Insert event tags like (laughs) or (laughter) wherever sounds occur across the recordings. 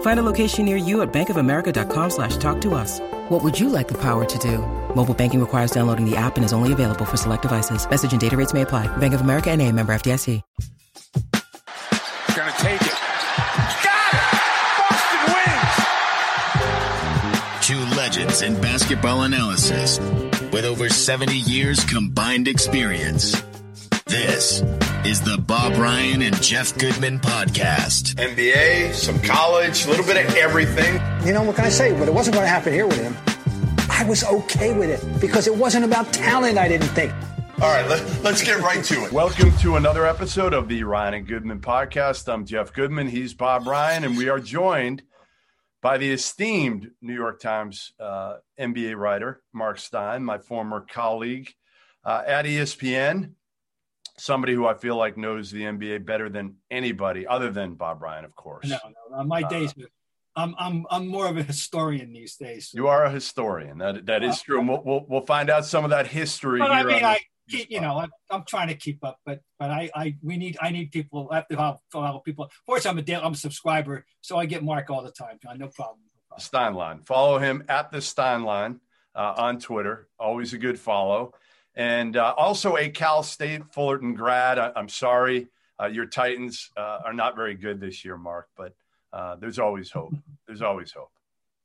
Find a location near you at bankofamerica.com slash talk to us. What would you like the power to do? Mobile banking requires downloading the app and is only available for select devices. Message and data rates may apply. Bank of America and a member FDIC. Gonna take it. Got it! Boston wins! Two legends in basketball analysis with over 70 years combined experience. This is the Bob Ryan and Jeff Goodman podcast. NBA, some college, a little bit of everything. You know, what can I say? But it wasn't going to happen here with him. I was okay with it because it wasn't about talent, I didn't think. All right, let, us get right to it. Welcome to another episode of the Ryan and Goodman podcast. I'm Jeff Goodman. He's Bob Ryan, and we are joined by the esteemed New York Times uh, NBA writer, Mark Stein, my former colleague uh, at ESPN, somebody who I feel like knows the NBA better than anybody, other than Bob Ryan, of course. No, no, my uh, days. I'm I'm I'm more of a historian these days. So. You are a historian. That that is true, and we'll, we'll we'll find out some of that history. But I mean, I you know, I'm, I'm, trying to keep up, but but I, I we need I need people. I have to follow people. Of course, I'm a daily, I'm a subscriber, so I get Mark all the time. John, no problem. No problem. Steinline. Follow him at the Steinline uh, on Twitter. Always a good follow. And uh, also a Cal State Fullerton grad. I, am sorry, uh, your Titans uh, are not very good this year, Mark, but uh, there's always hope. There's always hope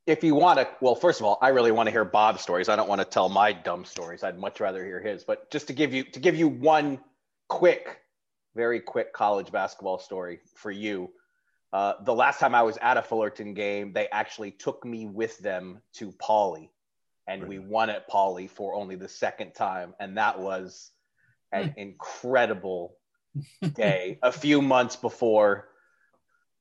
if you want to, well, first of all, I really want to hear Bob's stories. I don't want to tell my dumb stories. I'd much rather hear his. But just to give you to give you one quick, very quick college basketball story for you. Uh, the last time I was at a Fullerton game, they actually took me with them to Pauley, and really? we won at Pauley for only the second time, and that was an hmm. incredible (laughs) day. a few months before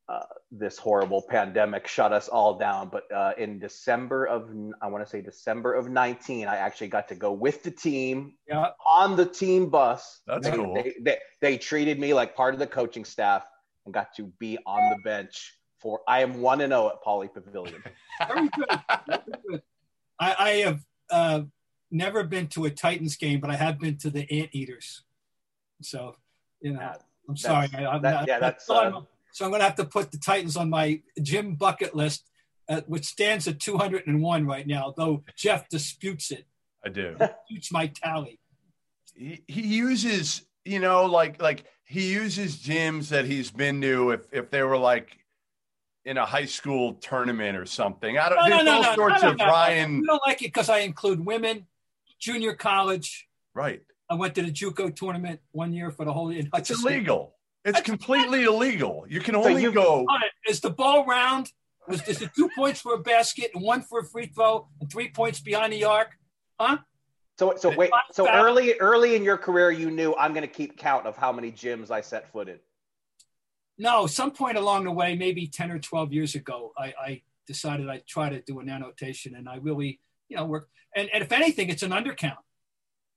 uh, this horrible pandemic shut us all down. But uh, in December of, I want to say December of 19, I actually got to go with the team yeah. on the team bus. That's they, cool. They, they, they, treated me like part of the coaching staff and got to be on the bench for, I am 1 and 0 at Pauley Pavilion. (laughs) Very good. Very good. I, I have uh, never been to a Titans game, but I have been to the Anteaters. So, you know, I'm sorry. I, that, yeah, that's. Uh, so I'm going to have to put the Titans on my gym bucket list, uh, which stands at 201 right now, though Jeff disputes it. I do. Disputes my tally. He, he uses, you know, like like he uses gyms that he's been to if if they were like in a high school tournament or something. I don't. No, there's no, all no, sorts no, of Ryan. I don't like it because I include women, junior college. Right. I went to the JUCO tournament one year for the whole. It's illegal. It's completely illegal. You can only so go. Is the ball round? Was is it two points for a basket and one for a free throw and three points behind the arc? Huh? So so wait. So early early in your career, you knew I'm going to keep count of how many gyms I set foot in. No, some point along the way, maybe ten or twelve years ago, I, I decided I'd try to do an annotation, and I really, you know, work. And, and if anything, it's an undercount.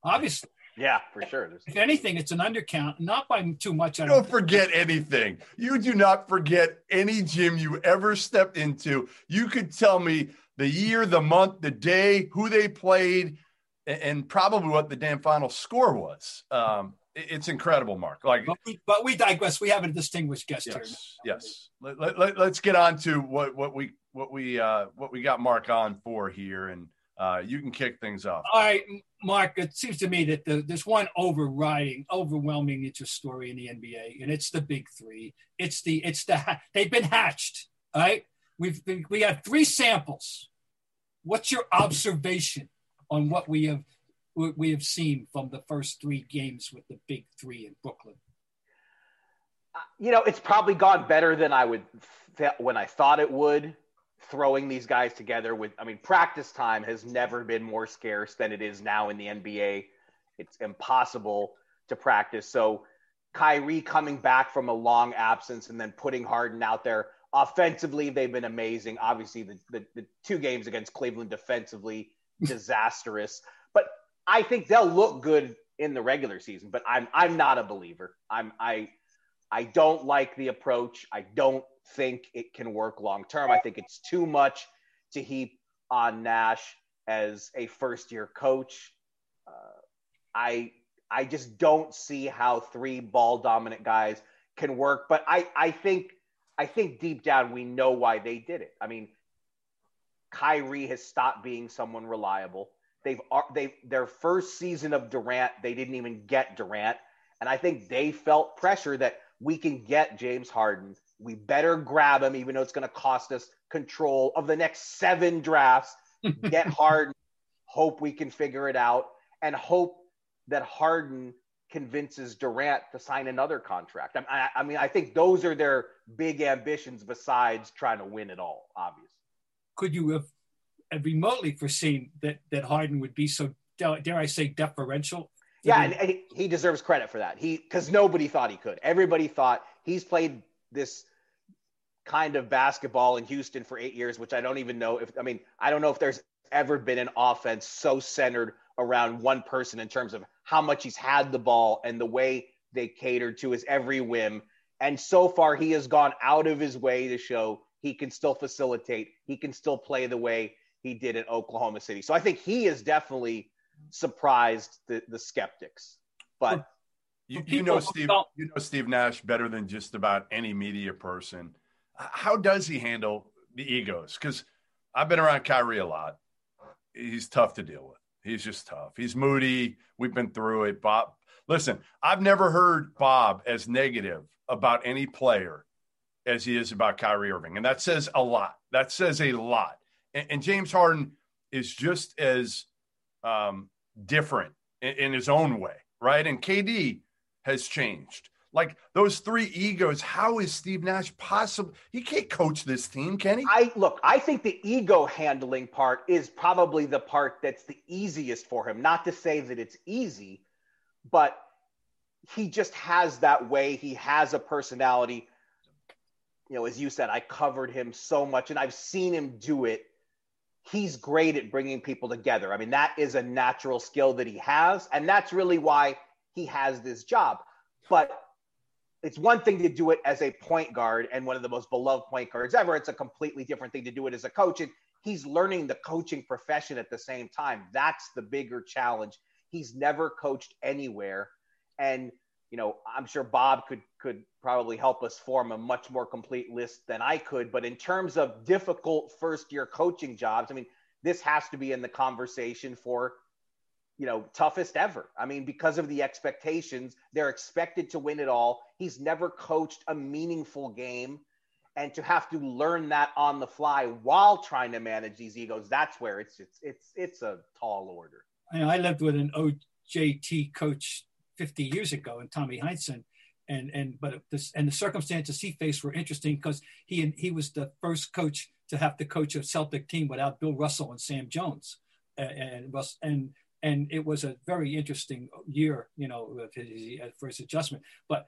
Obviously, yeah, for sure. There's... If anything, it's an undercount, not by too much. I don't, don't forget anything. You do not forget any gym you ever stepped into. You could tell me the year, the month, the day, who they played, and probably what the damn final score was. Um, it's incredible, Mark. Like, but we, but we, digress. We have a distinguished guest yes, here. Yes. Let, let, let, us get on to what, what we what we uh, what we got Mark on for here, and uh, you can kick things off. All right, Mark. It seems to me that the, there's one overriding, overwhelming interest story in the NBA, and it's the big three. It's the it's the they've been hatched. All right, we've been, we have three samples. What's your observation on what we have we have seen from the first three games with the big three in Brooklyn? Uh, you know, it's probably gone better than I would th- when I thought it would. Throwing these guys together with, I mean, practice time has never been more scarce than it is now in the NBA. It's impossible to practice. So, Kyrie coming back from a long absence and then putting Harden out there offensively, they've been amazing. Obviously, the, the, the two games against Cleveland defensively, (laughs) disastrous. I think they'll look good in the regular season. But I'm I'm not a believer. I'm I I don't like the approach. I don't think it can work long term. I think it's too much to heap on Nash as a first year coach. Uh, I I just don't see how three ball dominant guys can work. But I I think I think deep down we know why they did it. I mean, Kyrie has stopped being someone reliable. They've uh, they their first season of Durant, they didn't even get Durant, and I think they felt pressure that we can get James Harden. We better grab him, even though it's going to cost us control of the next seven drafts. (laughs) Get Harden, hope we can figure it out, and hope that Harden convinces Durant to sign another contract. I, I, mean, I think those are their big ambitions besides trying to win it all, obviously. Could you have remotely foreseen that, that Harden would be so, dare I say, deferential yeah, and, he deserves credit for that. He because nobody thought he could. Everybody thought he's played this kind of basketball in Houston for eight years, which I don't even know if I mean I don't know if there's ever been an offense so centered around one person in terms of how much he's had the ball and the way they catered to his every whim. And so far, he has gone out of his way to show he can still facilitate, he can still play the way he did in Oklahoma City. So I think he is definitely surprised the, the skeptics. But you, you know Steve you know Steve Nash better than just about any media person. How does he handle the egos? Because I've been around Kyrie a lot. He's tough to deal with. He's just tough. He's moody. We've been through it. Bob, listen, I've never heard Bob as negative about any player as he is about Kyrie Irving. And that says a lot. That says a lot. And, and James Harden is just as um, different in, in his own way, right? And KD has changed. Like those three egos, how is Steve Nash possible? He can't coach this team, can he? I look, I think the ego handling part is probably the part that's the easiest for him. Not to say that it's easy, but he just has that way. He has a personality. You know, as you said, I covered him so much and I've seen him do it he's great at bringing people together. I mean, that is a natural skill that he has, and that's really why he has this job. But it's one thing to do it as a point guard and one of the most beloved point guards ever. It's a completely different thing to do it as a coach. And he's learning the coaching profession at the same time. That's the bigger challenge. He's never coached anywhere. And you know, I'm sure Bob could could probably help us form a much more complete list than I could. But in terms of difficult first year coaching jobs, I mean, this has to be in the conversation for, you know, toughest ever. I mean, because of the expectations, they're expected to win it all. He's never coached a meaningful game. And to have to learn that on the fly while trying to manage these egos, that's where it's it's it's it's a tall order. I, lived with an OJT coach 50 years ago and Tommy Heinsohn. And, and, but this, and the circumstances he faced were interesting because he, he was the first coach to have to coach a Celtic team without Bill Russell and Sam Jones. And, and, and, and it was a very interesting year, you know, uh, for his adjustment. But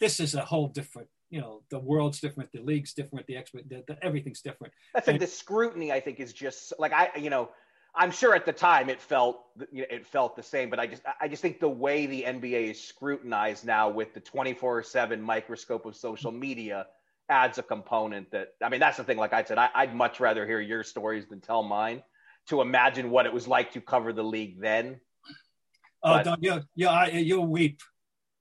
this is a whole different, you know, the world's different, the league's different, the expert, the, the, everything's different. That's and, the scrutiny, I think, is just like I, you know, I'm sure at the time it felt you know, it felt the same, but I just I just think the way the NBA is scrutinized now with the 24/7 microscope of social media adds a component that I mean that's the thing. Like I said, I, would much rather hear your stories than tell mine. To imagine what it was like to cover the league then. Oh, but, yeah, yeah, you'll weep,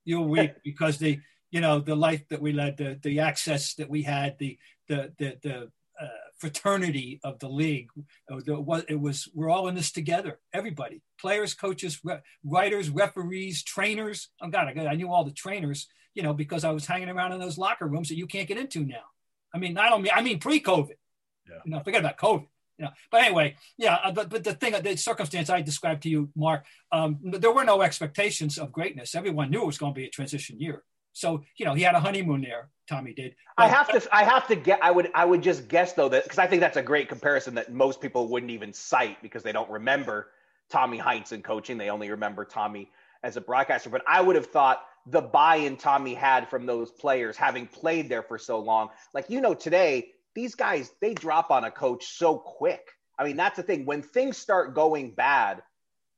you'll (laughs) weep because the you know the life that we led, the the access that we had, the the the the fraternity of the league. It was, we're all in this together. Everybody, players, coaches, re- writers, referees, trainers. Oh God, I, I knew all the trainers, you know, because I was hanging around in those locker rooms that you can't get into now. I mean, I don't mean, I mean pre-COVID. Yeah. You know, forget about COVID. You know, but anyway, yeah. Uh, but but the thing, the circumstance I described to you, Mark, um, there were no expectations of greatness. Everyone knew it was going to be a transition year. So you know he had a honeymoon there. Tommy did. But, I have to. I have to get. I would. I would just guess though that because I think that's a great comparison that most people wouldn't even cite because they don't remember Tommy Heinsohn coaching. They only remember Tommy as a broadcaster. But I would have thought the buy-in Tommy had from those players, having played there for so long, like you know, today these guys they drop on a coach so quick. I mean, that's the thing. When things start going bad,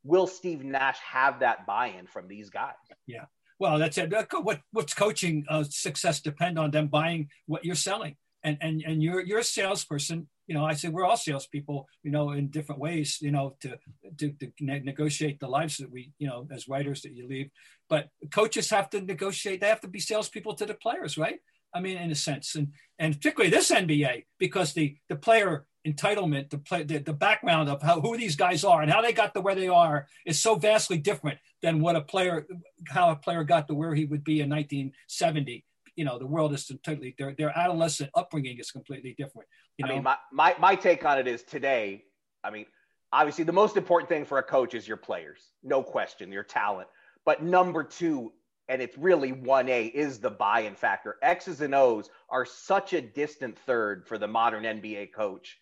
will Steve Nash have that buy-in from these guys? Yeah. Well, that's it. What what's coaching uh, success depend on them buying what you're selling, and and and you're you're a salesperson. You know, I say we're all salespeople. You know, in different ways. You know, to to, to ne- negotiate the lives that we, you know, as writers that you leave. But coaches have to negotiate. They have to be salespeople to the players, right? I mean, in a sense, and and particularly this NBA because the the player entitlement, the play, the, the background of how who these guys are and how they got to where they are is so vastly different than what a player, how a player got to where he would be in 1970. You know, the world is totally their their adolescent upbringing is completely different. You know? I mean, my, my my take on it is today. I mean, obviously, the most important thing for a coach is your players, no question, your talent. But number two, and it's really 1A, is the buy in factor. X's and O's are such a distant third for the modern NBA coach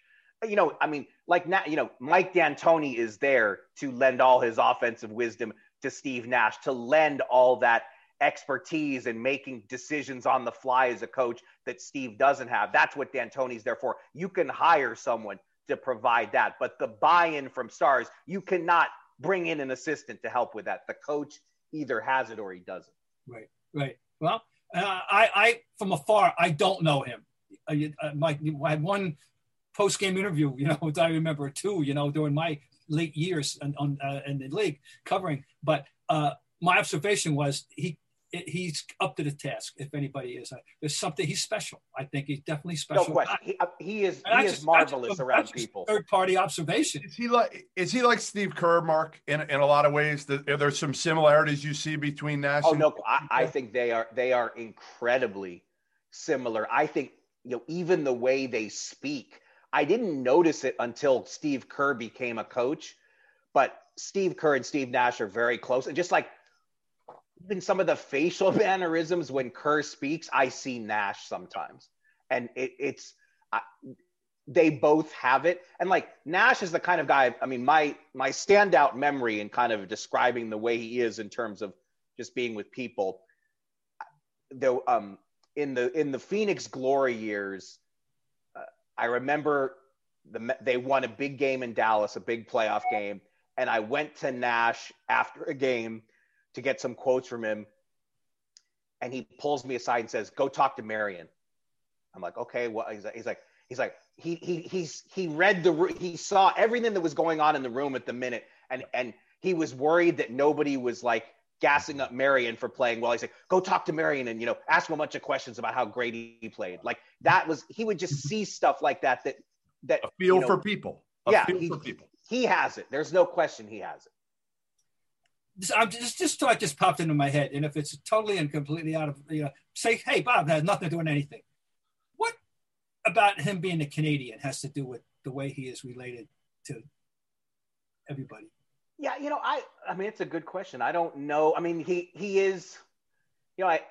you know, I mean, like now, you know, Mike D'Antoni is there to lend all his offensive wisdom to Steve Nash, to lend all that expertise and making decisions on the fly as a coach that Steve doesn't have. That's what D'Antoni's there for. You can hire someone to provide that, but the buy-in from stars, you cannot bring in an assistant to help with that. The coach either has it or he doesn't. Right, right. Well, uh, I, I from afar, I don't know him. Uh, Mike, I had one post game interview, you know, (laughs) I remember too, you know, during my late years on, on uh, in the league covering. But uh, my observation was he he's up to the task. If anybody is, uh, there's something he's special. I think he's definitely special. No question. He, uh, he is he is just, marvelous around people. Third party observation. Is he like is he like Steve Kerr, Mark? In in a lot of ways, are there some similarities you see between Nash? Oh no, I, I think they are they are incredibly similar. I think you know even the way they speak I didn't notice it until Steve Kerr became a coach, but Steve Kerr and Steve Nash are very close. And just like even some of the facial (laughs) mannerisms when Kerr speaks, I see Nash sometimes. And it, it's, I, they both have it. And like Nash is the kind of guy, I mean, my, my standout memory in kind of describing the way he is in terms of just being with people, though, um, in the, in the Phoenix glory years, I remember the, they won a big game in Dallas, a big playoff game. And I went to Nash after a game to get some quotes from him. And he pulls me aside and says, Go talk to Marion. I'm like, Okay, well, he's like, he's like, he's like, he, he, he's, he read the, he saw everything that was going on in the room at the minute. And, and he was worried that nobody was like gassing up Marion for playing well. He's like, go talk to Marion and, you know, ask him a bunch of questions about how great he played. Like that was, he would just see stuff like that, that, that a feel you know, for people. A yeah. He, people. he has it. There's no question he has it. I'm just just thought just popped into my head, and if it's totally and completely out of you know, say, hey, Bob, that has nothing to do with anything. What about him being a Canadian has to do with the way he is related to everybody? Yeah, you know, I I mean it's a good question. I don't know. I mean, he he is you know, I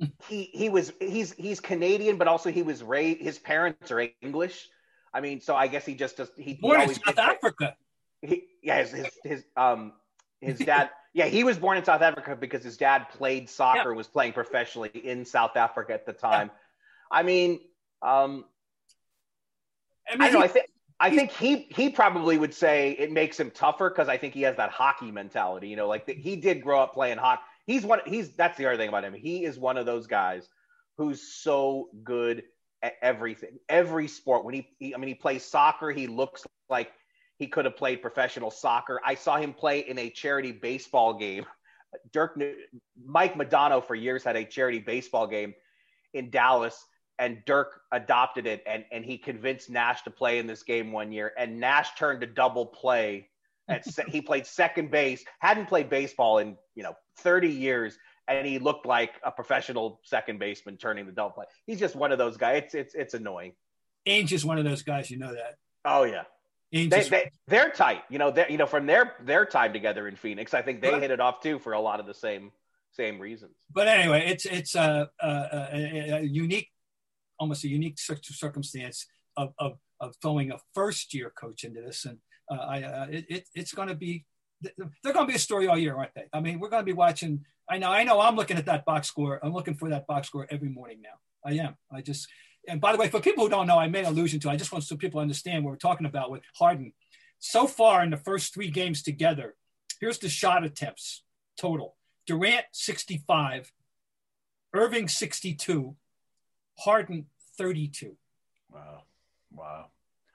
(laughs) he he was he's he's Canadian, but also he was raised his parents are English. I mean, so I guess he just does he, born he in South Africa. He, yeah, his, his his um his dad (laughs) yeah, he was born in South Africa because his dad played soccer, yeah. was playing professionally in South Africa at the time. I mean, um I, mean, I know, I think I think he he probably would say it makes him tougher because I think he has that hockey mentality. You know, like the, he did grow up playing hockey. He's one. He's that's the other thing about him. He is one of those guys who's so good at everything, every sport. When he, he I mean, he plays soccer. He looks like he could have played professional soccer. I saw him play in a charity baseball game. Dirk Mike Modano for years had a charity baseball game in Dallas and Dirk adopted it and, and he convinced Nash to play in this game one year. And Nash turned to double play. At se- he played second base, hadn't played baseball in you know 30 years, and he looked like a professional second baseman turning the double play. He's just one of those guys. It's it's it's annoying. Ainge is one of those guys. You know that. Oh yeah. They, they, they're tight, you know. They, you know, from their their time together in Phoenix, I think they right. hit it off too for a lot of the same same reasons. But anyway, it's it's a, a, a, a unique, almost a unique circumstance of, of, of throwing a first year coach into this, and uh, I uh, it, it's going to be they're going to be a story all year, aren't they? I mean, we're going to be watching. I know, I know. I'm looking at that box score. I'm looking for that box score every morning now. I am. I just. And by the way, for people who don't know, I made allusion to. I just want so people understand what we're talking about with Harden. So far in the first three games together, here's the shot attempts total: Durant 65, Irving 62, Harden 32. Wow, wow.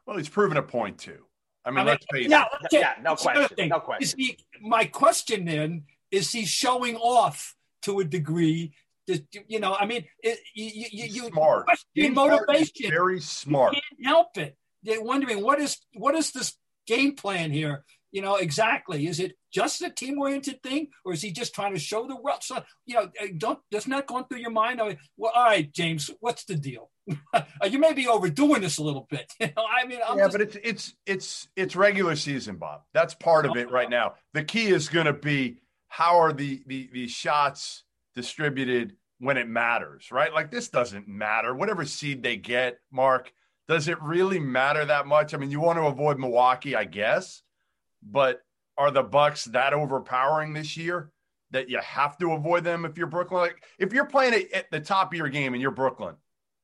Well, he's proven a point too. I mean, I mean let's face yeah, it. Yeah, no question. No question. He, my question then is he showing off to a degree? That, you know, I mean, it, you, you, you smart. question motivation. Very smart. You can't help it. They're wondering what is what is this game plan here? You know, exactly. Is it just a team oriented thing, or is he just trying to show the world? So, you know, uh, don't does not going through your mind. Well, all right, James, what's the deal? (laughs) you may be overdoing this a little bit. (laughs) You know, I mean, I'm yeah, just... but it's it's it's it's regular season, Bob. That's part of it right now. The key is going to be how are the the the shots distributed when it matters, right? Like this doesn't matter. Whatever seed they get, Mark, does it really matter that much? I mean, you want to avoid Milwaukee, I guess, but are the Bucks that overpowering this year that you have to avoid them if you're Brooklyn? Like if you're playing at the top of your game and you're Brooklyn,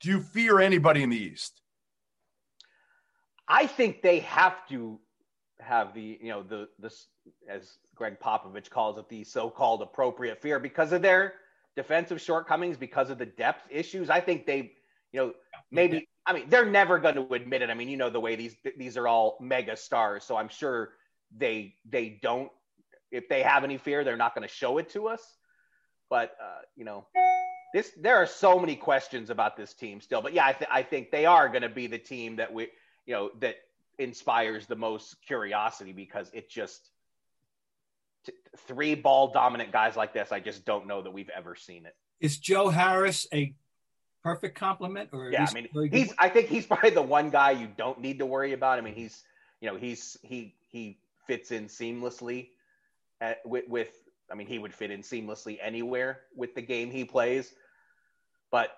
do you fear anybody in the East? I think they have to have the, you know, the this as Gregg Popovich calls it, the so-called appropriate fear because of their defensive shortcomings, because of the depth issues. I think they, you know, maybe I mean they're never going to admit it. I mean, you know the way these these are all mega stars, so I'm sure they they don't. If they have any fear, they're not going to show it to us. But uh, you know, this there are so many questions about this team still. But yeah, I, th- I think they are going to be the team that we, you know, that inspires the most curiosity because it just t- three ball dominant guys like this. I just don't know that we've ever seen it. Is Joe Harris a perfect complement? Or yeah, I mean, he's. I think he's (laughs) probably the one guy you don't need to worry about. I mean, he's, you know, he's he he fits in seamlessly at, with, with I mean, he would fit in seamlessly anywhere with the game he plays. But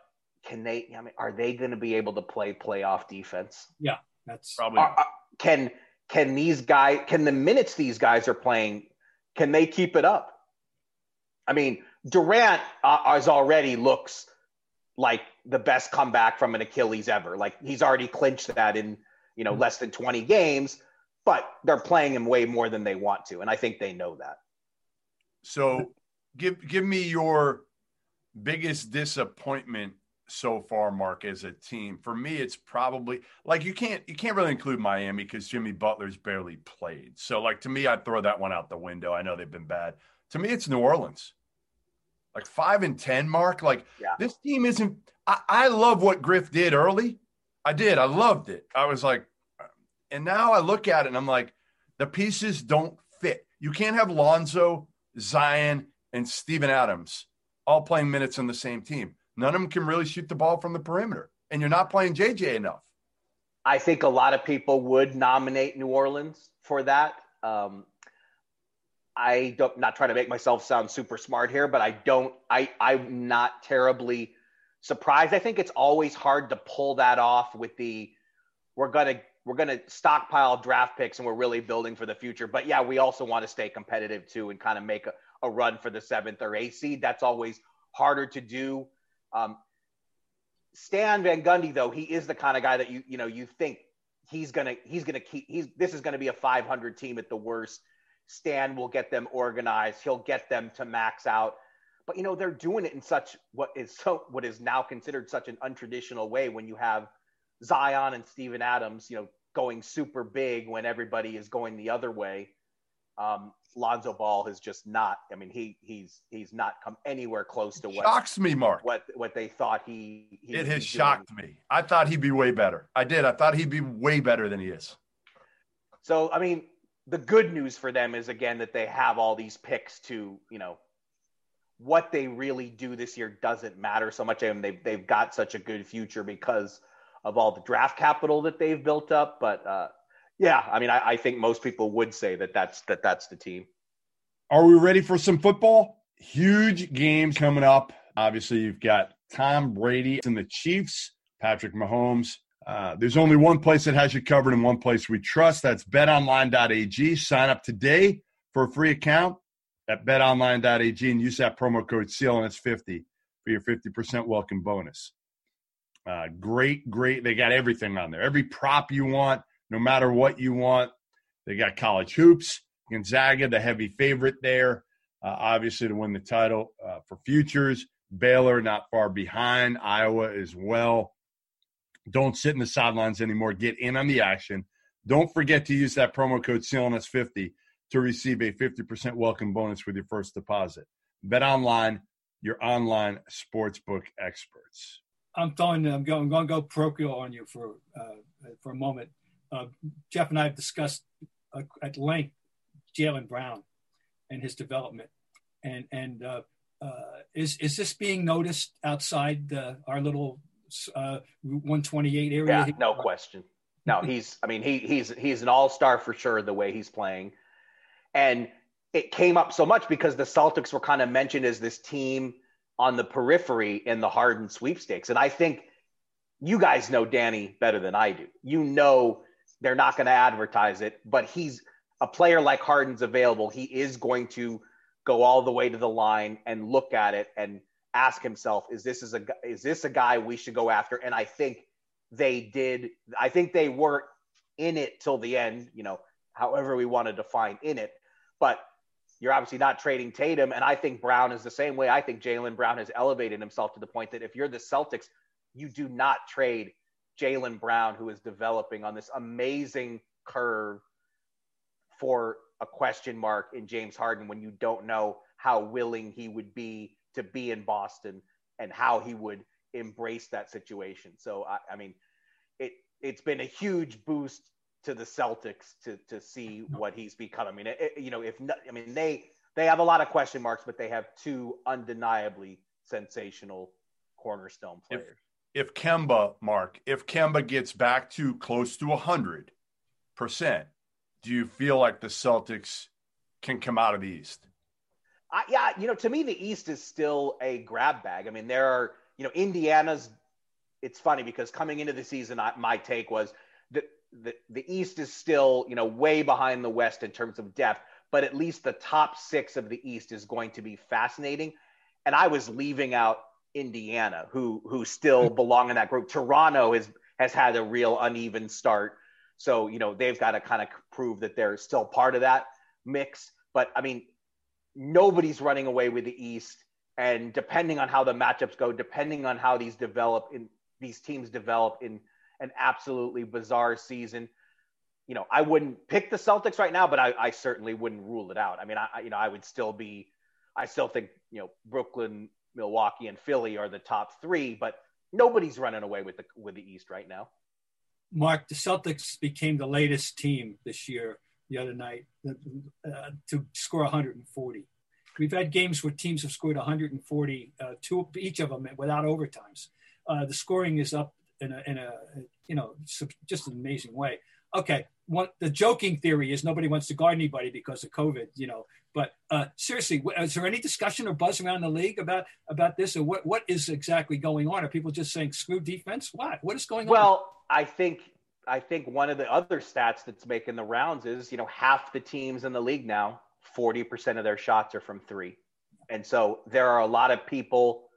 can they? I mean, are they going to be able to play playoff defense? Yeah, that's probably. Are, are, can can these guys? Can the minutes these guys are playing? Can they keep it up? I mean, Durant uh, as already looks like the best comeback from an Achilles ever. Like he's already clinched that in you know less than 20 games, but they're playing him way more than they want to, and I think they know that. So, give give me your biggest disappointment so far, Mark, as a team? For me, it's probably like you can't you can't really include Miami because Jimmy Butler's barely played. So, like to me, I'd throw that one out the window. I know they've been bad. To me, it's New Orleans. Like five and ten, Mark. Like yeah. this team isn't. I, I love what Griff did early. I did. I loved it. I was like, and now I look at it and I'm like, the pieces don't fit. You can't have Lonzo, Zion, and Steven Adams all playing minutes on the same team. None of them can really shoot the ball from the perimeter, and you're not playing JJ enough. I think a lot of people would nominate New Orleans for that. Um, I don't not trying to make myself sound super smart here, but I don't. I I'm not terribly surprised. I think it's always hard to pull that off with the we're gonna we're gonna stockpile draft picks and we're really building for the future. But yeah, we also want to stay competitive too and kind of make a, a run for the seventh or eighth seed. That's always harder to do. Um, Stan Van Gundy, though, he is the kind of guy that you you know you think he's gonna he's gonna keep he's this is gonna be a 500 team at the worst. Stan will get them organized. He'll get them to max out. But you know they're doing it in such what is so what is now considered such an untraditional way when you have Zion and Steven Adams, you know, going super big when everybody is going the other way. Um, Lonzo Ball has just not. I mean, he he's he's not come anywhere close to what shocks me, Mark. What what they thought he. he it has shocked me. I thought he'd be way better. I did. I thought he'd be way better than he is. So I mean, the good news for them is again that they have all these picks to you know. What they really do this year doesn't matter so much. I mean, they've they've got such a good future because of all the draft capital that they've built up. But uh, yeah, I mean, I, I think most people would say that that's that that's the team. Are we ready for some football? huge games coming up. Obviously, you've got Tom Brady and the Chiefs, Patrick Mahomes. Uh, there's only one place that has you covered and one place we trust. That's betonline.ag. Sign up today for a free account at betonline.ag and use that promo code CLNS50 for your 50% welcome bonus. Uh, great, great. They got everything on there. Every prop you want, no matter what you want. They got college hoops, Gonzaga, the heavy favorite there, uh, obviously to win the title uh, for futures. Baylor not far behind, Iowa as well. Don't sit in the sidelines anymore. Get in on the action. Don't forget to use that promo code CLNS50 to receive a 50% welcome bonus with your first deposit. Bet online, your online sportsbook experts. I'm throwing. I'm going. I'm going to go parochial on you for uh, for a moment. Uh, Jeff and I have discussed uh, at length Jaylen Brown and his development, and and uh, uh, is is this being noticed outside our little uh, 128 area? Yeah, no question. No, he's. I mean, he he's he's an all star for sure. The way he's playing, and it came up so much because the Celtics were kind of mentioned as this team on the periphery in the Harden sweepstakes, and I think you guys know Danny better than I do. You know they're not going to advertise it, but he's a player like Harden's available. He is going to go all the way to the line and look at it and ask himself, is this is a is this a guy we should go after? And I think they did. I think they were in it till the end. You know, however we want to define in it, but you're obviously not trading Tatum. And I think Brown is the same way. I think Jaylen Brown has elevated himself to the point that if you're the Celtics, you do not trade Jaylen Brown, who is developing on this amazing curve for a question mark in James Harden when you don't know how willing he would be to be in Boston and how he would embrace that situation. So I, I mean, it it's been a huge boost to the Celtics to to see what he's become. I mean, it, you know, if not, I mean they they have a lot of question marks, but they have two undeniably sensational cornerstone players. If, if Kemba, Mark, if Kemba gets back to close to hundred percent, do you feel like the Celtics can come out of the East? I, yeah, you know, to me, the East is still a grab bag. I mean, there are, you know, Indiana's. It's funny because coming into the season, I, my take was that the, the East is still, you know, way behind the West in terms of depth, but at least the top six of the East is going to be fascinating. And I was leaving out Indiana, who who still hmm. belong in that group. Toronto has has had a real uneven start. So, you know, they've got to kind of prove that they're still part of that mix. But I mean, nobody's running away with the East. And depending on how the matchups go, depending on how these develop in these teams develop in an absolutely bizarre season, you know, I wouldn't pick the Celtics right now, but I, I certainly wouldn't rule it out. I mean, I, you know, I would still be, I still think, you know, Brooklyn, Milwaukee, and Philly are the top three, but nobody's running away with the with the East right now. Mark, the Celtics became the latest team this year, the other night, uh, to score 140. We've had games where teams have scored 140, uh, two each of them without overtimes. Uh, the scoring is up in a, in a, you know, just an amazing way. Okay, what the joking theory is nobody wants to guard anybody because of COVID, you know. But uh, seriously, is there any discussion or buzz around the league about about this, or what what is exactly going on? Are people just saying screw defense? What what is going well, on? Well, I think I think one of the other stats that's making the rounds is you know half the teams in the league now, forty percent of their shots are from three, and so there are a lot of people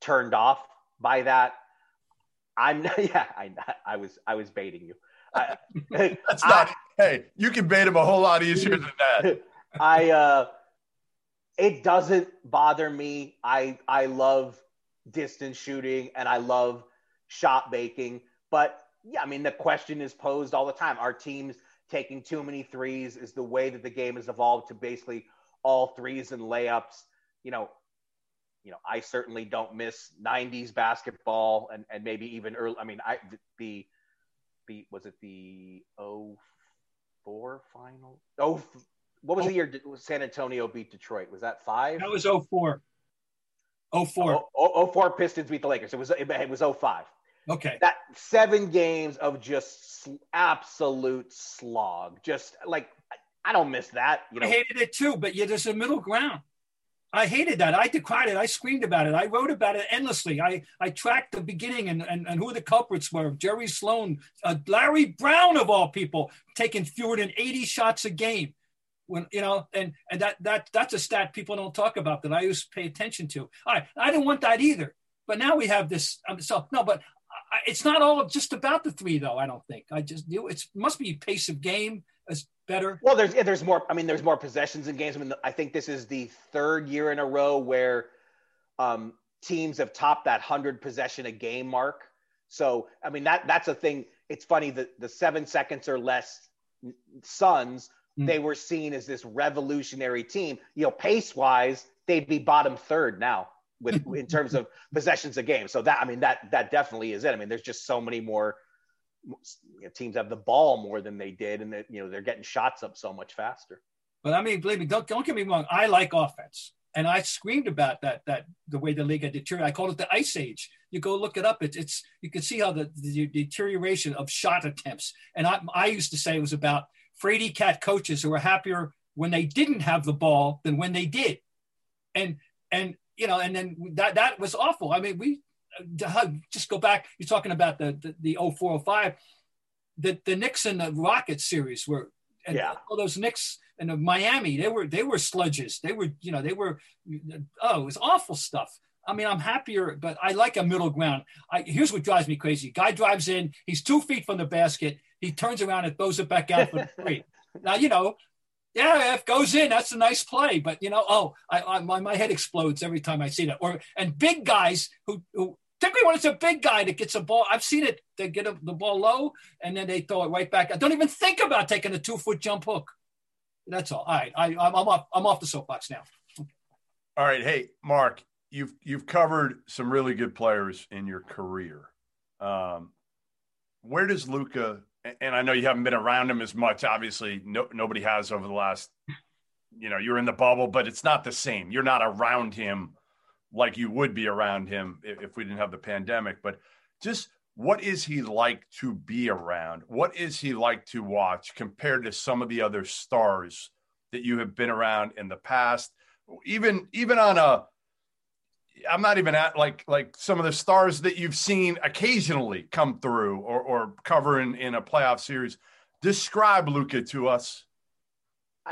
turned off by that. I'm (laughs) yeah, I I was I was baiting you. I, (laughs) That's not. Hey, you can bait him a whole lot easier than that. (laughs) I uh, it doesn't bother me. I I love distance shooting and I love shot making, but yeah, I mean the question is posed all the time. Are teams taking too many threes? Is the way that the game has evolved to basically all threes and layups? You know, you know, I certainly don't miss '90s basketball and and maybe even early. I mean, I the the was it the 04 final? Oh, what was oh. the year San Antonio beat Detroit? Was that five? That was 04. 04. Oh, 04 Pistons beat the Lakers. It was it was 05. Okay. That seven games of just absolute slog. Just like I don't miss that. You know, I hated it too, but yeah, there's a middle ground. I hated that. I decried it. I screamed about it. I wrote about it endlessly. I, I tracked the beginning and, and, and who the culprits were. Jerry Sloan, uh, Larry Brown of all people, taking fewer than 80 shots a game. When you know, and and that that that's a stat people don't talk about that I used to pay attention to. Right, I didn't want that either. But now we have this. Um, so no, but I, it's not all just about the three, though. I don't think. I just knew it must be pace of game is better. Well, there's there's more. I mean, there's more possessions in games. I mean, I think this is the third year in a row where um, teams have topped that hundred possession a game mark. So, I mean, that that's a thing. It's funny that the seven seconds or less Suns mm. they were seen as this revolutionary team. You know, pace wise, they'd be bottom third now with (laughs) in terms of possessions a game. So that I mean that that definitely is it. I mean, there's just so many more you know, teams have the ball more than they did, and that you know they're getting shots up so much faster. But I mean, believe me, don't don't get me wrong. I like offense, and I screamed about that that the way the league had deteriorated. I called it the ice age. You go look it up. It's it's you can see how the, the deterioration of shot attempts. And I I used to say it was about Frady cat coaches who were happier when they didn't have the ball than when they did, and and you know, and then that that was awful. I mean, we uh, just go back. You're talking about the the, the 0405, the the Knicks and the Rockets series were yeah. all those Knicks and the Miami. They were they were sludges. They were you know they were oh it was awful stuff. I mean, I'm happier, but I like a middle ground. I, here's what drives me crazy. Guy drives in, he's two feet from the basket. He turns around and throws it back out for the (laughs) three. now, you know, yeah, if goes in, that's a nice play. But you know, oh, I, I my, my head explodes every time I see that. Or and big guys who who particularly when it's a big guy that gets a ball. I've seen it. They get a, the ball low and then they throw it right back. I don't even think about taking a two foot jump hook. That's all. All right, I, I'm, I'm off. I'm off the soapbox now. All right, hey Mark, you've you've covered some really good players in your career. Um, where does Luka and I know you haven't been around him as much. Obviously, no, nobody has over the last, you know, you're in the bubble, but it's not the same. You're not around him like you would be around him if, if we didn't have the pandemic. But just what is he like to be around? What is he like to watch compared to some of the other stars that you have been around in the past? Even even on a I'm not even at like like some of the stars that you've seen occasionally come through or or cover in, in a playoff series. Describe Luka to us.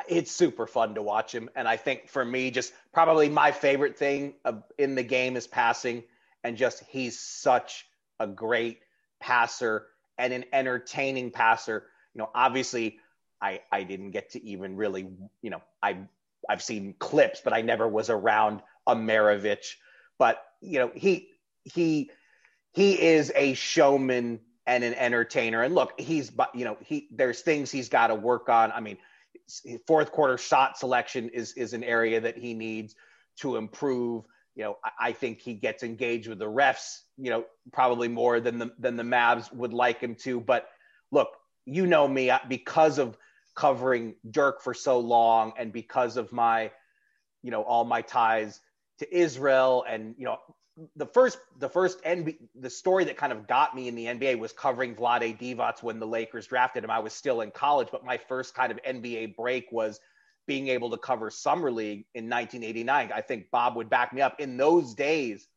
It's super fun to watch him, and I think for me, just probably my favorite thing in the game is passing, and just he's such a great passer and an entertaining passer. You know, obviously, I I didn't get to even really, you know, I I've seen clips, but I never was around a Maravich but you know he he he is a showman and an entertainer. And look he's but you know he there's things he's got to work on. I mean fourth quarter shot selection is is an area that he needs to improve. You know I, I think he gets engaged with the refs you know probably more than the than the Mavs would like him to. But look you know me because of covering Dirk for so long and because of my you know all my ties to Israel and you know the first the first NBA the story that kind of got me in the NBA was covering Vlade Divac when the Lakers drafted him. I was still in college, but my first kind of NBA break was being able to cover summer league in 1989. I think Bob would back me up. In those days,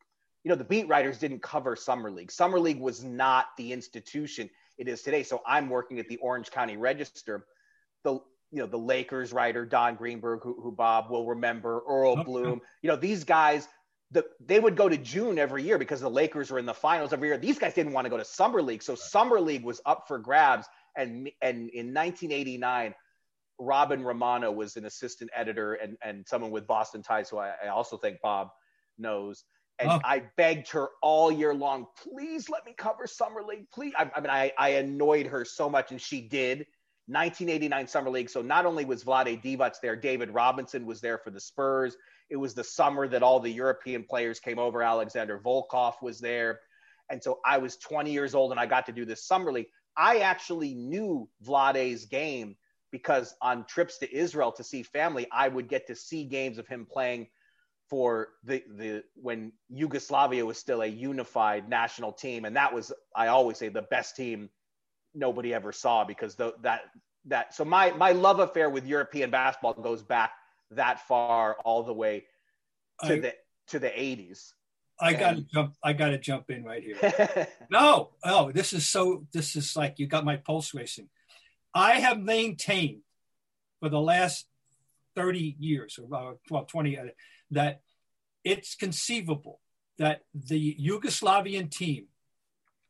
you know, the beat writers didn't cover summer league. Summer league was not the institution it is today. So I'm working at the Orange County Register. The you know the Lakers writer Don Greenberg, who, who Bob will remember, Earl oh, Bloom. You know these guys. The, they would go to June every year because the Lakers were in the finals every year. These guys didn't want to go to summer league, so summer league was up for grabs. And and in 1989, Robin Romano was an assistant editor and and someone with Boston ties, who I, I also think Bob knows. And oh. I begged her all year long, please let me cover summer league, please. I, I mean, I, I annoyed her so much, and she did 1989 Summer League. So not only was Vlade Divac there, David Robinson was there for the Spurs. It was the summer that all the European players came over. Alexander Volkov was there. And so I was 20 years old and I got to do this Summer League. I actually knew Vlade's game because on trips to Israel to see family, I would get to see games of him playing for the the when Yugoslavia was still a unified national team and that was I always say the best team nobody ever saw because the, that that so my my love affair with European basketball goes back that far all the way to I, the to the 80s. I and... gotta jump. I gotta jump in right here. (laughs) no, oh, this is so. This is like you got my pulse racing. I have maintained for the last 30 years or well 20 uh, that it's conceivable that the Yugoslavian team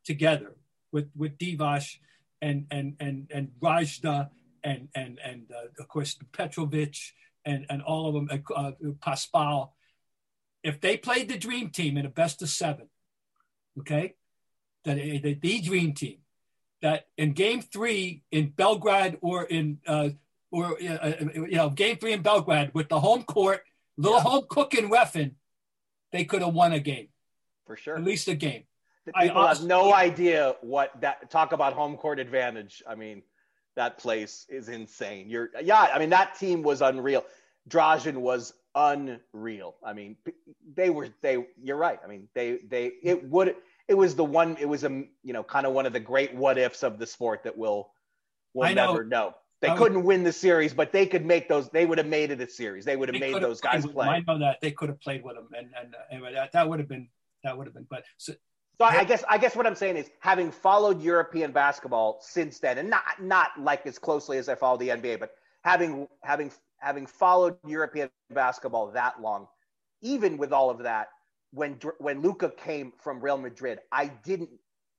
together with with Divac and and and and Radja and and and uh, of course Petrovic and and all of them uh, uh, Paspalj if they played the dream team in a best of 7 okay that the, the dream team that in game 3 in Belgrade or in uh, or uh, uh, you know game 3 in Belgrade with the home court little yeah. home cooking reffing they could have won a game. For sure. At least a game People I, have no idea what that talk about home court advantage. I mean, that place is insane. You're yeah, I mean that team was unreal. Dražen was unreal. I mean, they were they you're right. I mean, they they it would it was the one it was a you know kind of one of the great what ifs of the sport that we'll we'll know. never know. They I couldn't win the series, but they could make those. They would have made it a series. They would have made those guys play. I know that they could have played with them, and and, and that, that would have been that would have been. But so, so I guess I guess what I'm saying is having followed European basketball since then, and not not like as closely as I followed the NBA, but having having having followed European basketball that long, even with all of that, when when Luka came from Real Madrid, I didn't.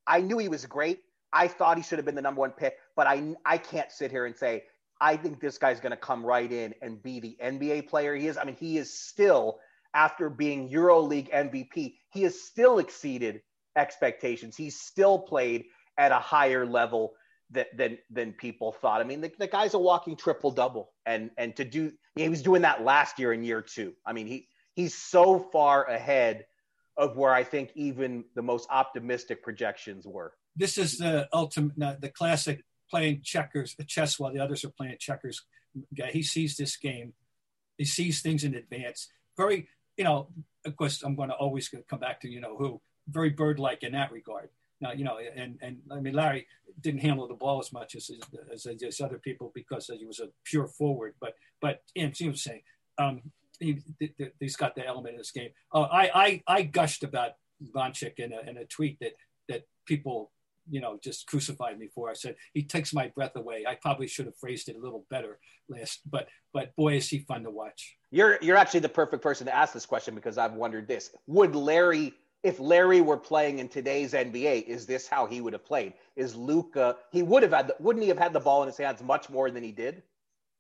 I knew he was great. I thought he should have been the number one pick, but I I can't sit here and say I think this guy's going to come right in and be the NBA player he is. I mean, he is still after being EuroLeague MVP, he has still exceeded expectations. He's still played at a higher level than than, than people thought. I mean, the, the guy's a walking triple double, and and to do he was doing that last year in year two. I mean, he he's so far ahead of where I think even the most optimistic projections were. This is the ultimate, the classic playing checkers, chess while the others are playing checkers. Guy, he sees this game, he sees things in advance. Very, you know, of course, I'm going to always come back to you know who very bird-like in that regard. Now, you know, and and I mean, Larry didn't handle the ball as much as as, as other people because he was a pure forward. But but you know, he was saying um, he, has got the element of this game. Uh, I, I I gushed about Vanecek in a, in a tweet that that people you know just crucified me for. I said he takes my breath away. I probably should have phrased it a little better last, but but boy is he fun to watch. You're you're actually the perfect person to ask this question because I've wondered this: Would Larry if Larry were playing in today's NBA, is this how he would have played? Is Luka? He would have had. The, wouldn't he have had the ball in his hands much more than he did?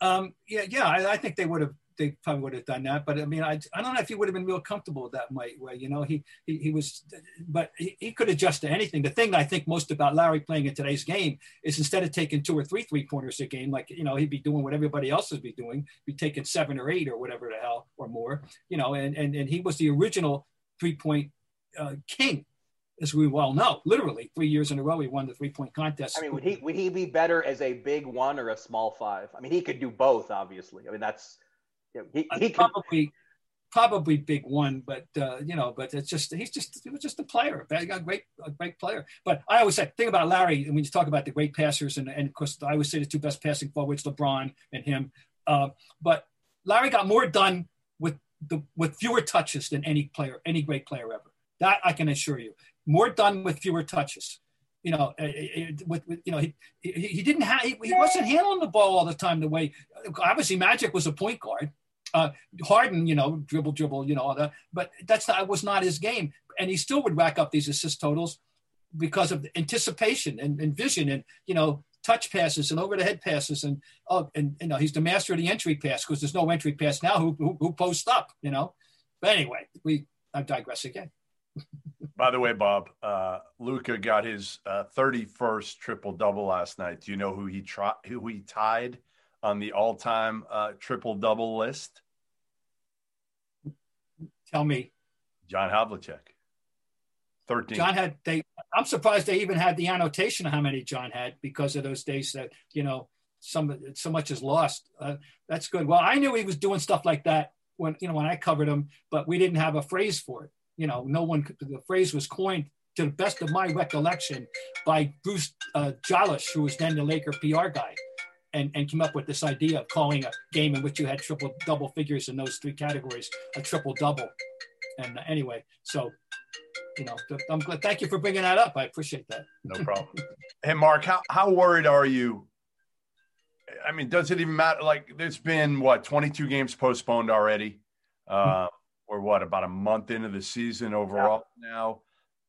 Um, yeah, yeah. I, I, think they would have. They probably would have done that. But I mean, I, I don't know if he would have been real comfortable that way. You know, he he, he was, but he, he could adjust to anything. The thing I think most about Larry playing in today's game is instead of taking two or three three pointers a game, like you know, he'd be doing what everybody else would be doing, be taking seven or eight or whatever the hell or more. You know, and and and he was the original three point uh, king, as we well know. Literally, three years in a row, he won the three point contest. I mean, would he would he be better as a big one or a small five? I mean, he could do both, obviously. I mean, that's he, he could, probably probably big one, but uh, you know, but it's just he's just he was just a player, a great a great player. But I always say, think about Larry, and when you talk about the great passers, and, and of course, I always say the two best passing forwards, LeBron and him. Uh, but Larry got more done with the with fewer touches than any player, any great player ever. That I can assure you. More done with fewer touches. You know, eh, eh, eh, with, with you know, he, he, didn't have he, he, wasn't handling the ball all the time the way obviously Magic was a point guard. Uh, Harden, you know, dribble, dribble, you know, all that. But that's not was not his game, and he still would rack up these assist totals because of anticipation and, and vision, and you know, touch passes and over the head passes, and oh, and you know, he's the master of the entry pass because there's no entry pass now who, who who posts up, you know. But anyway, we I digress again. By the way, Bob, uh, Luka got his uh, 31st triple double last night. Do you know who he tried? Who he tied on the all-time uh, triple double list? Tell me. John Havlicek. 13. John had they. I'm surprised they even had the annotation of how many John had because of those days that you know some so much is lost. Uh, that's good. Well, I knew he was doing stuff like that when you know when I covered him, but we didn't have a phrase for it you know, no one, the phrase was coined to the best of my recollection by Bruce uh, Jolesch, who was then the Laker PR guy. and, and came up with this idea of calling a game in which you had triple double figures in those three categories a triple double. And anyway, so you know, I'm glad. Thank you for bringing that up. I appreciate that. No problem. hey, Mark, how how worried are you? I mean, does it even matter? Like, there's been what 22 games postponed already, uh, or what about a month into the season overall yeah. now?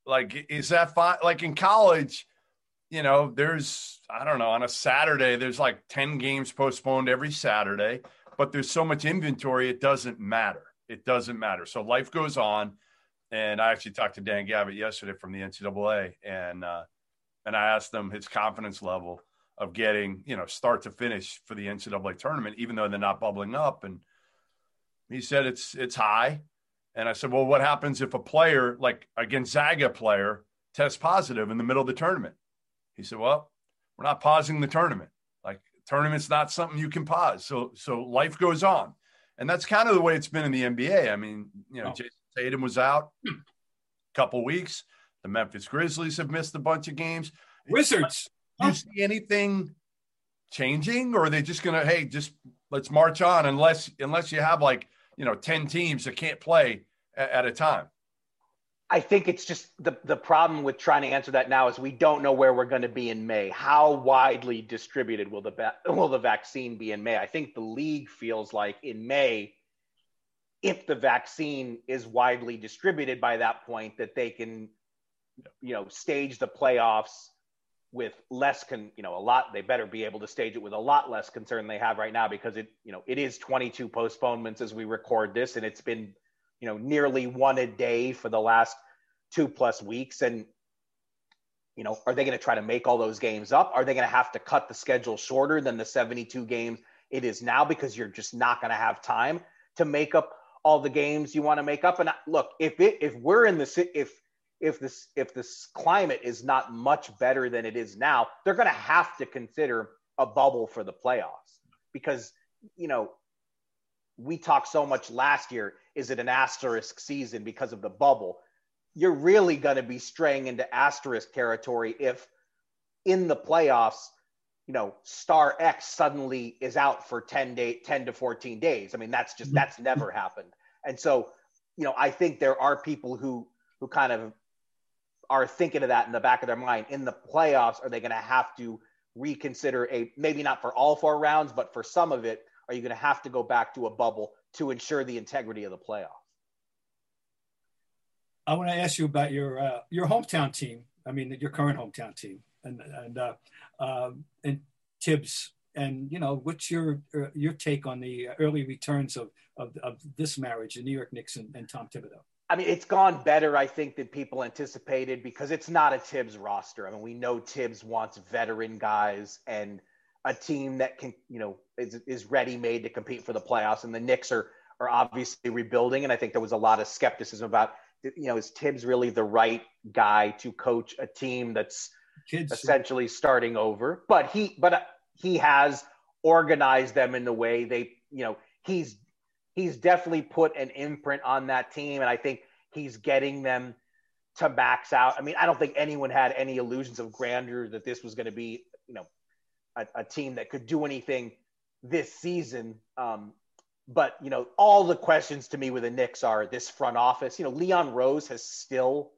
Like, is that fine? Like in college, you know, there's, I don't know, on a Saturday, there's like 10 games postponed every Saturday, but there's so much inventory, it doesn't matter. It doesn't matter. So life goes on. And I actually talked to Dan Gavitt yesterday from the NCAA, and uh, and I asked him his confidence level of getting, you know, start to finish for the NCAA tournament, even though they're not bubbling up. And he said it's it's high. And I said, well, what happens if a player like a Gonzaga player tests positive in the middle of the tournament? He said, well, we're not pausing the tournament. Like tournament's not something you can pause. So so life goes on. And that's kind of the way it's been in the NBA. I mean, you know, oh. Jayson Tatum was out a couple weeks. The Memphis Grizzlies have missed a bunch of games. Wizards. Do you see anything changing, or are they just gonna, hey, just let's march on unless unless you have like you know 10 teams that can't play at, at a time I think it's just the the problem with trying to answer that now is we don't know where we're going to be in May. How widely distributed will the will the vaccine be in May? I think the league feels like in May, if the vaccine is widely distributed by that point, that they can, you know, stage the playoffs with less con, you know, a lot. They better be able to stage it with a lot less concern they have right now because it, you know, it is 22 postponements as we record this, and it's been you know, nearly one a day for the last two plus weeks. And, you know, are they going to try to make all those games up? Are they going to have to cut the schedule shorter than the 72 games it is now because you're just not going to have time to make up all the games you want to make up? And look, if it, if we're in the, if, if this, if this climate is not much better than it is now, they're going to have to consider a bubble for the playoffs because, you know, we talked so much last year is it an asterisk season because of the bubble? You're really going to be straying into asterisk territory if in the playoffs, you know, star X suddenly is out for 10 day 10 to 14 days. I mean, that's just that's never happened. And so, you know, I think there are people who who kind of are thinking of that in the back of their mind. In the playoffs, are they going to have to reconsider a maybe not for all four rounds, but for some of it, are you going to have to go back to a bubble to ensure the integrity of the playoff? I want to ask you about your uh, your hometown team. I mean, your current hometown team, and and uh, um, and Thibs. And you know, what's your uh, your take on the early returns of of, of this marriage, the New York Knicks and, and Tom Thibodeau? I mean, it's gone better, I think, than people anticipated because it's not a Thibs roster. I mean, we know Thibs wants veteran guys and a team that can, you know, is, is ready made to compete for the playoffs. And the Knicks are are obviously rebuilding, and I think there was a lot of skepticism about, you know, is Thibs really the right guy to coach a team that's Kids. essentially starting over? But he, but he has organized them in the way they, you know, he's he's definitely put an imprint on that team, and I think he's getting them to max out. I mean, I don't think anyone had any illusions of grandeur that this was going to be, you know, a, a team that could do anything this season. Um, but you know, all the questions to me with the Knicks are this front office. You know, Leon Rose has still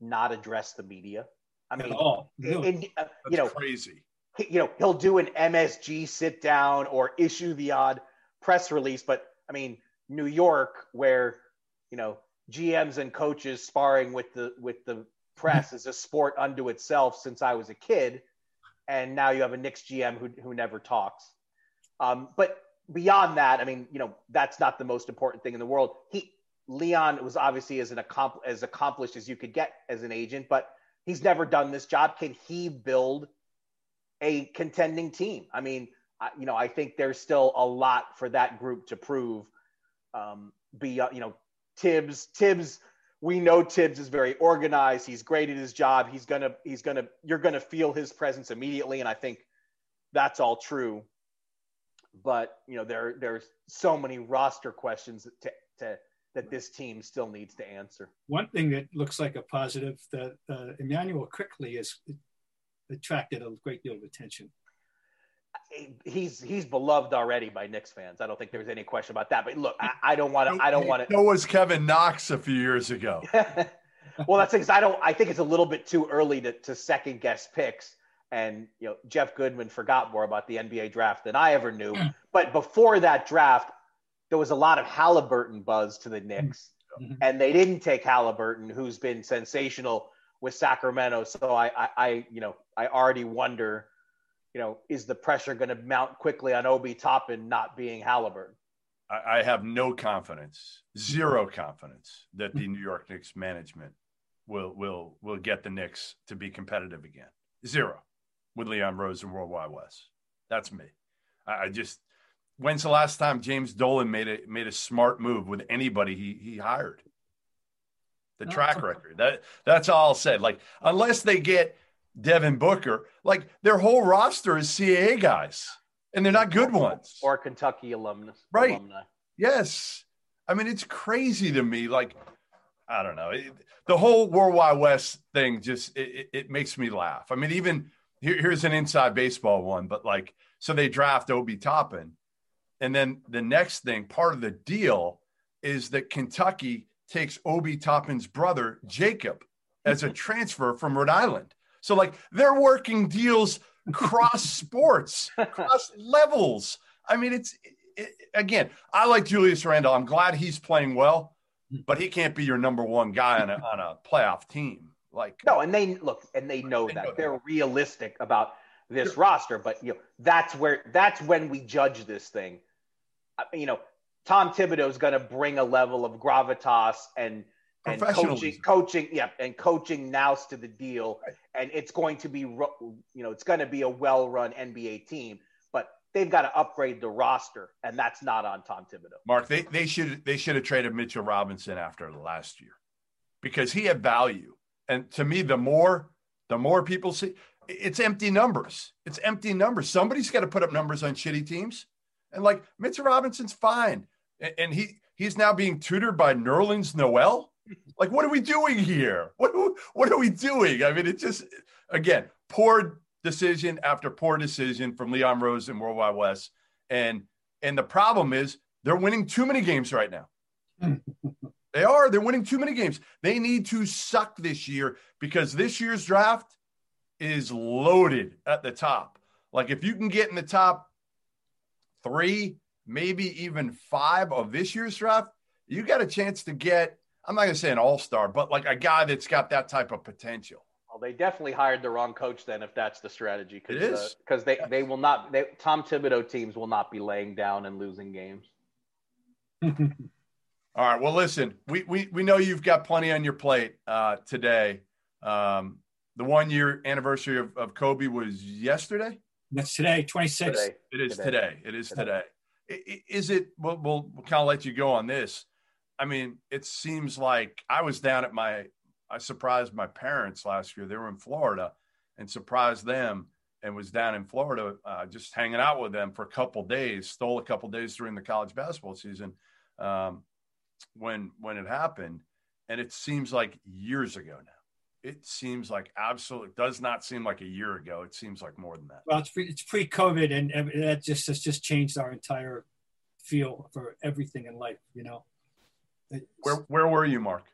not addressed the media. I mean, oh, in, uh, you know, crazy. He, you know, he'll do an MSG sit down or issue the odd press release, but I mean, New York, where you know GMs and coaches sparring with the with the press (laughs) is a sport unto itself since I was a kid and now you have a Knicks GM who, who never talks. Um, but beyond that, I mean, you know, that's not the most important thing in the world. He Leon was obviously as an accompl- as accomplished as you could get as an agent, but he's never done this job. Can he build a contending team? I mean, I, you know, I think there's still a lot for that group to prove. Um, beyond, you know, Thibs, Thibs. we know Thibs is very organized. He's great at his job. He's gonna he's gonna you're gonna feel his presence immediately, and I think that's all true. But you know there there's so many roster questions to, to that this team still needs to answer. One thing that looks like a positive that uh, Immanuel Quickley has attracted a great deal of attention. He's he's beloved already by Knicks fans. I don't think there's any question about that. But look, I, don't want to. I don't want to. So was Kevin Knox a few years ago. (laughs) well, that's because I don't. I think it's a little bit too early to, to second guess picks. And you know, Jeff Goodman forgot more about the NBA draft than I ever knew. (clears throat) but before that draft, there was a lot of Halliburton buzz to the Knicks, mm-hmm. and they didn't take Halliburton, who's been sensational with Sacramento. So I, I, I you know, I already wonder, you know, is the pressure going to mount quickly on Obi Toppin not being Halliburton? I, I have no confidence, zero confidence that the New York Knicks management will will will get the Knicks to be competitive again. Zero with Leon Rose and World Wide Wes. That's me. I, I just when's the last time James Dolan made a made a smart move with anybody he he hired? The track record. That that's all I'll say. Like unless they get Devin Booker, like their whole roster is CAA guys, and they're not good ones. Or Kentucky alumnus. Right. Alumni. Yes. I mean, it's crazy to me. Like, I don't know. It, the whole World Wide Wes thing just it, it, makes me laugh. I mean, even here, here's an inside baseball one, but like, so they draft Obi Toppin, and then the next thing, part of the deal is that Kentucky takes Obi Toppin's brother, Jacob, as a (laughs) transfer from Rhode Island. So, like, they're working deals cross (laughs) sports, cross levels. I mean, it's it, again, I like Julius Randle. I'm glad he's playing well, but he can't be your number one guy on a, on a playoff team. Like, no, and they look and they know they that know they're that. realistic about this sure. roster, but you know, that's where that's when we judge this thing. Uh, you know, Tom Thibodeau is going to bring a level of gravitas and and coaching, coaching, yeah, and coaching nous to the deal, right. and it's going to be, you know, it's going to be a well-run NBA team, but they've got to upgrade the roster, and that's not on Tom Thibodeau. Mark, they they should they should have traded Mitchell Robinson after the last year, because he had value, and to me, the more the more people see, it's empty numbers. It's empty numbers. Somebody's got to put up numbers on shitty teams. And like Mitchell Robinson's fine. And, and he he's now being tutored by Nerlens Noel. Like, what are we doing here? What what are we doing? I mean, it just again, poor decision after poor decision from Leon Rose and World Wide Wes. And and the problem is they're winning too many games right now. (laughs) they are. They're winning too many games. They need to suck this year because this year's draft is loaded at the top. Like if you can get in the top three, maybe even five of this year's draft, you got a chance to get, I'm not going to say an all star, but like a guy that's got that type of potential. Well, they definitely hired the wrong coach then, if that's the strategy. Cause, it is because uh, they they will not. They, Tom Thibodeau teams will not be laying down and losing games. (laughs) All right. Well, listen, we we we know you've got plenty on your plate uh, today. Um, the one year anniversary of, of Kobe was yesterday. That's today, 26. Today. It is today. today. It is today. today. Is it, we'll, we'll, we'll kind of let you go on this. I mean, it seems like I was down at my, I surprised my parents last year. They were in Florida and surprised them and was down in Florida uh, just hanging out with them for a couple days, stole a couple days during the college basketball season um, when, when it happened. And it seems like years ago now it seems like absolutely does not seem like a year ago. It seems like more than that. Well, it's pre, it's pre-COVID, and, and that just has just changed our entire feel for everything in life. You know. Where Where were you, Mark?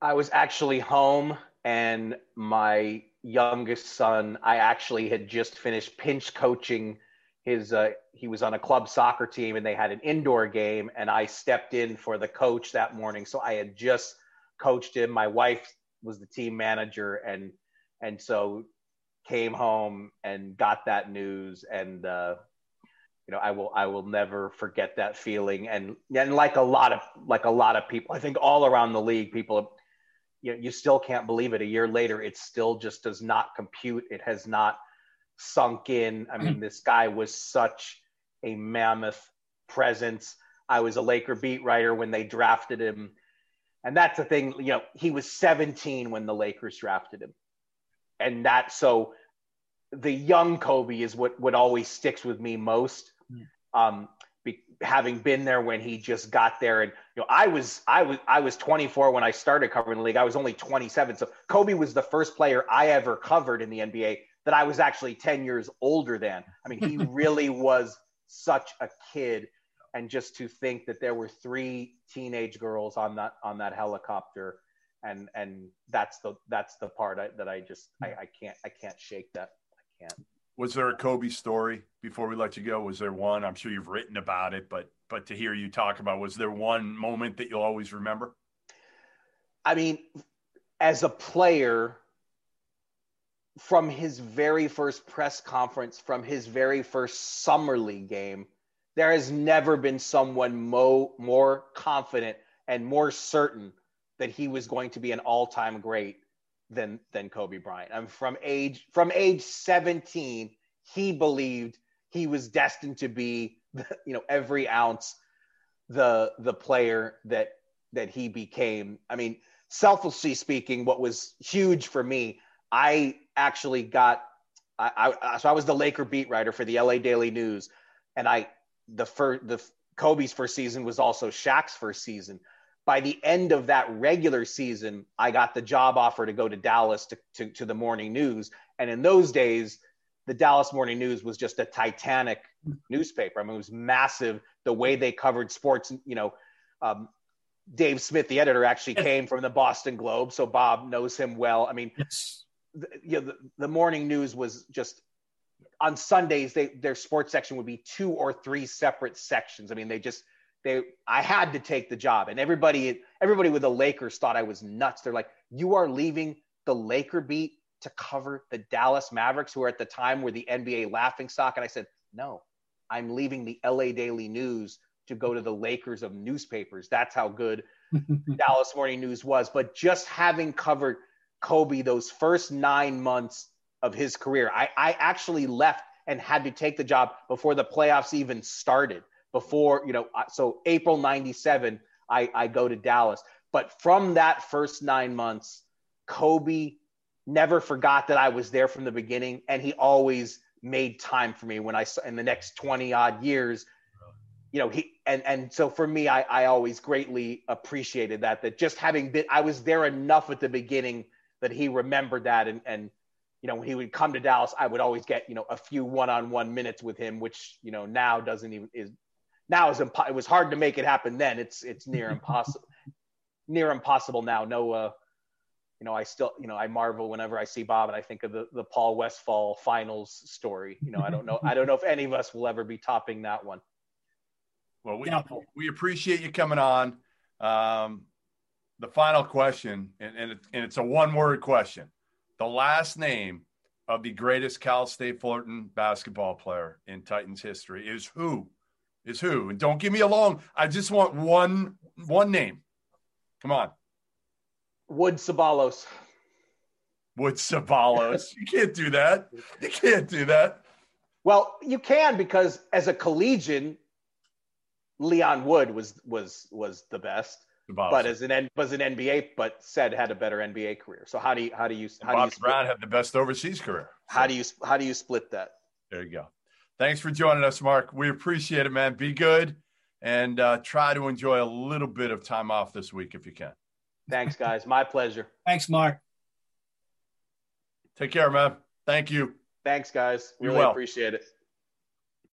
I was actually home, and my youngest son. I actually had just finished pinch coaching his. Uh, he was on a club soccer team, and they had an indoor game, and I stepped in for the coach that morning. So I had just coached him. My wife was the team manager and and so came home and got that news and uh, you know I will I will never forget that feeling. And and like a lot of like a lot of people I think all around the league people you know, you still can't believe it. A year later it still just does not compute. It has not sunk in. I mean this guy was such a mammoth presence. I was a Laker beat writer when they drafted him. And that's the thing, you know, he was 17 when the Lakers drafted him. And that, so the young Kobe is what, what always sticks with me most. Um, be, having been there when he just got there and you know I was I was I was 24 when I started covering the league I was only 27 so Kobe was the first player I ever covered in the NBA that I was actually 10 years older than. I mean, he (laughs) really was such a kid. And just to think that there were three teenage girls on that on that helicopter, and and that's the that's the part I, that I just I, I can't I can't shake that I can't. Was there a Kobe story before we let you go? Was there one? I'm sure you've written about it, but but to hear you talk about, was there one moment that you'll always remember? I mean, as a player, from his very first press conference, from his very first summer league game, there has never been someone mo- more confident and more certain that he was going to be an all-time great than than Kobe Bryant. I'm from age from age 17, he believed he was destined to be, you know, every ounce the the player that that he became. I mean, selfishly speaking, what was huge for me, I actually got I, I, so I was the Laker beat writer for the LA Daily News, and I the first the Kobe's first season was also Shaq's first season. By the end of that regular season, I got the job offer to go to Dallas to, to, to the morning news. And in those days, the Dallas Morning News was just a titanic newspaper. I mean, it was massive. The way they covered sports, you know, um, Dave Smith, the editor, actually came from the Boston Globe, so Bob knows him well. I mean, yes the, you know, the, the morning news was just on Sundays. They their sports section would be two or three separate sections. I mean, they just they I had to take the job, and everybody everybody with the Lakers thought I was nuts. They're like, you are leaving the Laker beat to cover the Dallas Mavericks, who are at the time were the NBA laughing stock. And I said, no, I'm leaving the LA Daily News to go to the Lakers of newspapers. That's how good (laughs) Dallas Morning News was. But just having covered Kobe those first nine months of his career. I, I actually left and had to take the job before the playoffs even started. Before, you know, so April 97, I, I go to Dallas. But from that first nine months, Kobe never forgot that I was there from the beginning. And he always made time for me when I, in the next 20 odd years, you know, he, and, and so for me, I, I always greatly appreciated that, that just having been, I was there enough at the beginning that he remembered that and and you know when he would come to Dallas, I would always get you know a few one-on-one minutes with him, which you know now doesn't even is now is impo- it was hard to make it happen then. It's it's near impossible (laughs) near impossible now. No, uh, you know I still you know I marvel whenever I see Bob and I think of the the Paul Westphal finals story. You know I don't know I don't know if any of us will ever be topping that one. Well, we we appreciate you coming on. Um, the final question, and, and, it, and it's a one word question. The last name of the greatest Cal State Fullerton basketball player in Titans history is who? Is who? And don't give me a long. I just want one one name. Come on. Wood Ceballos. Wood Ceballos. you can't do that. You can't do that. Well, you can because as a collegian, Leon Wood was was was the best but as an as an NBA, but said had a better NBA career. So how do you how do you how Bob do you Brown had the best overseas career. So. How do you how do you split that? There you go. Thanks for joining us, Mark. We appreciate it, man. Be good and uh, try to enjoy a little bit of time off this week if you can. Thanks, guys. My pleasure. Thanks, Mark. Take care, man. Thank you. Thanks, guys. We Really well. appreciate it.